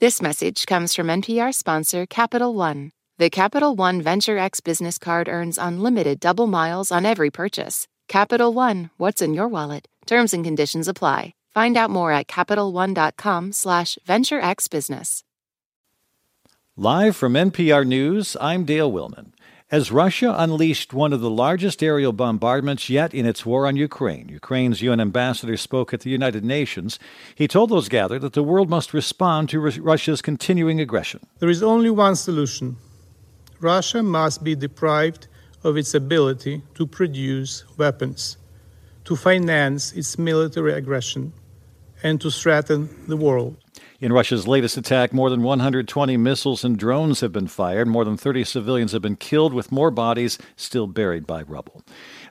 This message comes from NPR sponsor Capital One. The Capital One Venture X business card earns unlimited double miles on every purchase. Capital One, what's in your wallet? Terms and conditions apply. Find out more at CapitalOne.com slash VentureXBusiness. Live from NPR News, I'm Dale Willman. As Russia unleashed one of the largest aerial bombardments yet in its war on Ukraine, Ukraine's UN ambassador spoke at the United Nations. He told those gathered that the world must respond to Russia's continuing aggression. There is only one solution Russia must be deprived of its ability to produce weapons, to finance its military aggression, and to threaten the world. In Russia's latest attack, more than 120 missiles and drones have been fired. More than 30 civilians have been killed, with more bodies still buried by rubble.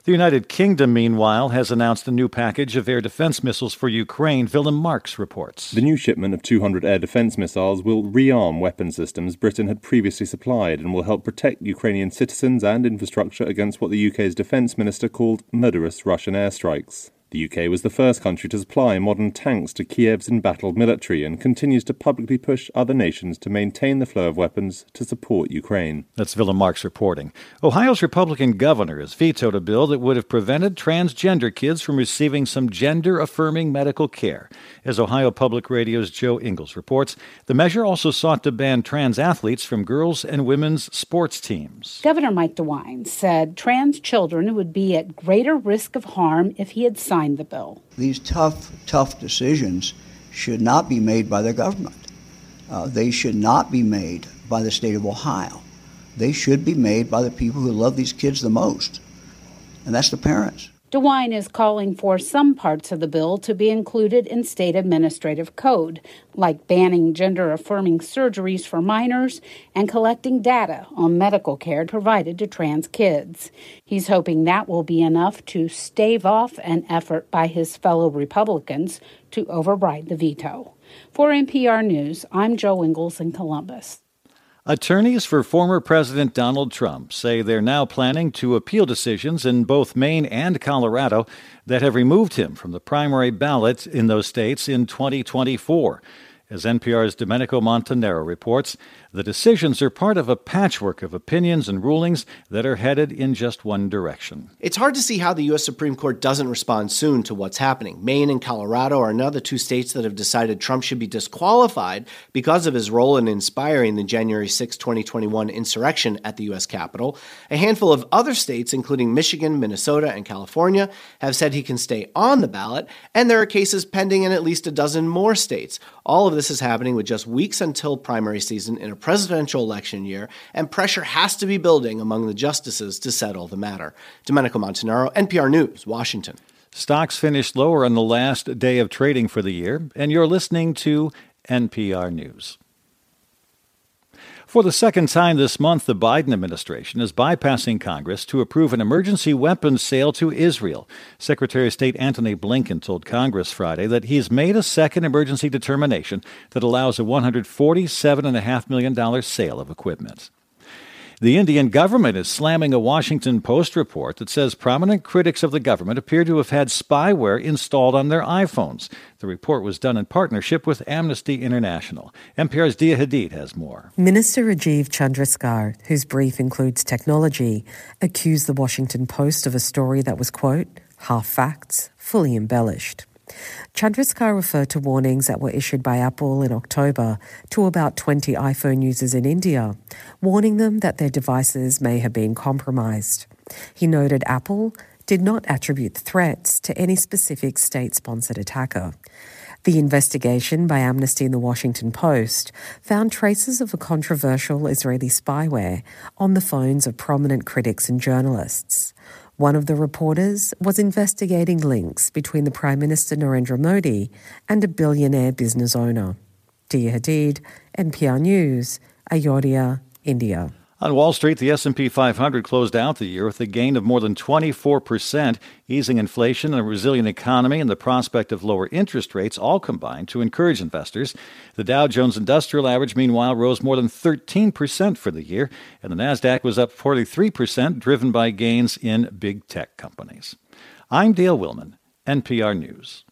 The United Kingdom, meanwhile, has announced a new package of air defense missiles for Ukraine. Willem Marx reports. The new shipment of 200 air defense missiles will rearm weapon systems Britain had previously supplied and will help protect Ukrainian citizens and infrastructure against what the UK's defense minister called murderous Russian airstrikes. The UK was the first country to supply modern tanks to Kiev's embattled military and continues to publicly push other nations to maintain the flow of weapons to support Ukraine. That's Willem Marx reporting. Ohio's Republican governor has vetoed a bill that would have prevented transgender kids from receiving some gender affirming medical care. As Ohio Public Radio's Jo Ingles reports, the measure also sought to ban trans athletes from girls' and women's sports teams. Governor Mike DeWine said trans children would be at greater risk of harm if he had signed the bill. These tough, tough decisions should not be made by the government. Uh, they should not be made by the state of Ohio. They should be made by the people who love these kids the most, and that's the parents. DeWine is calling for some parts of the bill to be included in state administrative code, like banning gender affirming surgeries for minors and collecting data on medical care provided to trans kids. He's hoping that will be enough to stave off an effort by his fellow Republicans to override the veto. For NPR News, I'm Jo Ingles in Columbus. Attorneys for former President Donald Trump say they're now planning to appeal decisions in both Maine and Colorado that have removed him from the primary ballot in those states in 2024. As NPR's Domenico Montanaro reports, the decisions are part of a patchwork of opinions and rulings that are headed in just one direction. It's hard to see how the U.S. Supreme Court doesn't respond soon to what's happening. Maine and Colorado are another two states that have decided Trump should be disqualified because of his role in inspiring the January 6, 2021 insurrection at the U.S. Capitol. A handful of other states, including Michigan, Minnesota, and California, have said he can stay on the ballot, and there are cases pending in at least a dozen more states. All of this is happening with just weeks until primary season in a presidential election year, and pressure has to be building among the justices to settle the matter. Domenico Montanaro, NPR News, Washington. Stocks finished lower on the last day of trading for the year, and you're listening to NPR News. For the second time this month, the Biden administration is bypassing Congress to approve an emergency weapons sale to Israel. Secretary of State Antony Blinken told Congress Friday that he's made a second emergency determination that allows a $147.5 million sale of equipment. The Indian government is slamming a Washington Post report that says prominent critics of the government appear to have had spyware installed on their iPhones. The report was done in partnership with Amnesty International. NPR's Dia Hadid has more. Minister Rajeev Chandrasekhar, whose brief includes technology, accused the Washington Post of a story that was, quote, half facts, fully embellished. Chandrasekhar referred to warnings that were issued by Apple in October to about 20 iPhone users in India, warning them that their devices may have been compromised. He noted Apple did not attribute threats to any specific state sponsored attacker. The investigation by Amnesty and the Washington Post found traces of a controversial Israeli spyware on the phones of prominent critics and journalists. One of the reporters was investigating links between the Prime Minister Narendra Modi and a billionaire business owner. Dia Hadid, NPR News, Ayodhya, India. On Wall Street, the S&P 500 closed out the year with a gain of more than 24%. Easing inflation, and a resilient economy, and the prospect of lower interest rates all combined to encourage investors. The Dow Jones Industrial Average, meanwhile, rose more than 13% for the year, and the Nasdaq was up 43%, driven by gains in big tech companies. I'm Dale Willman, NPR News.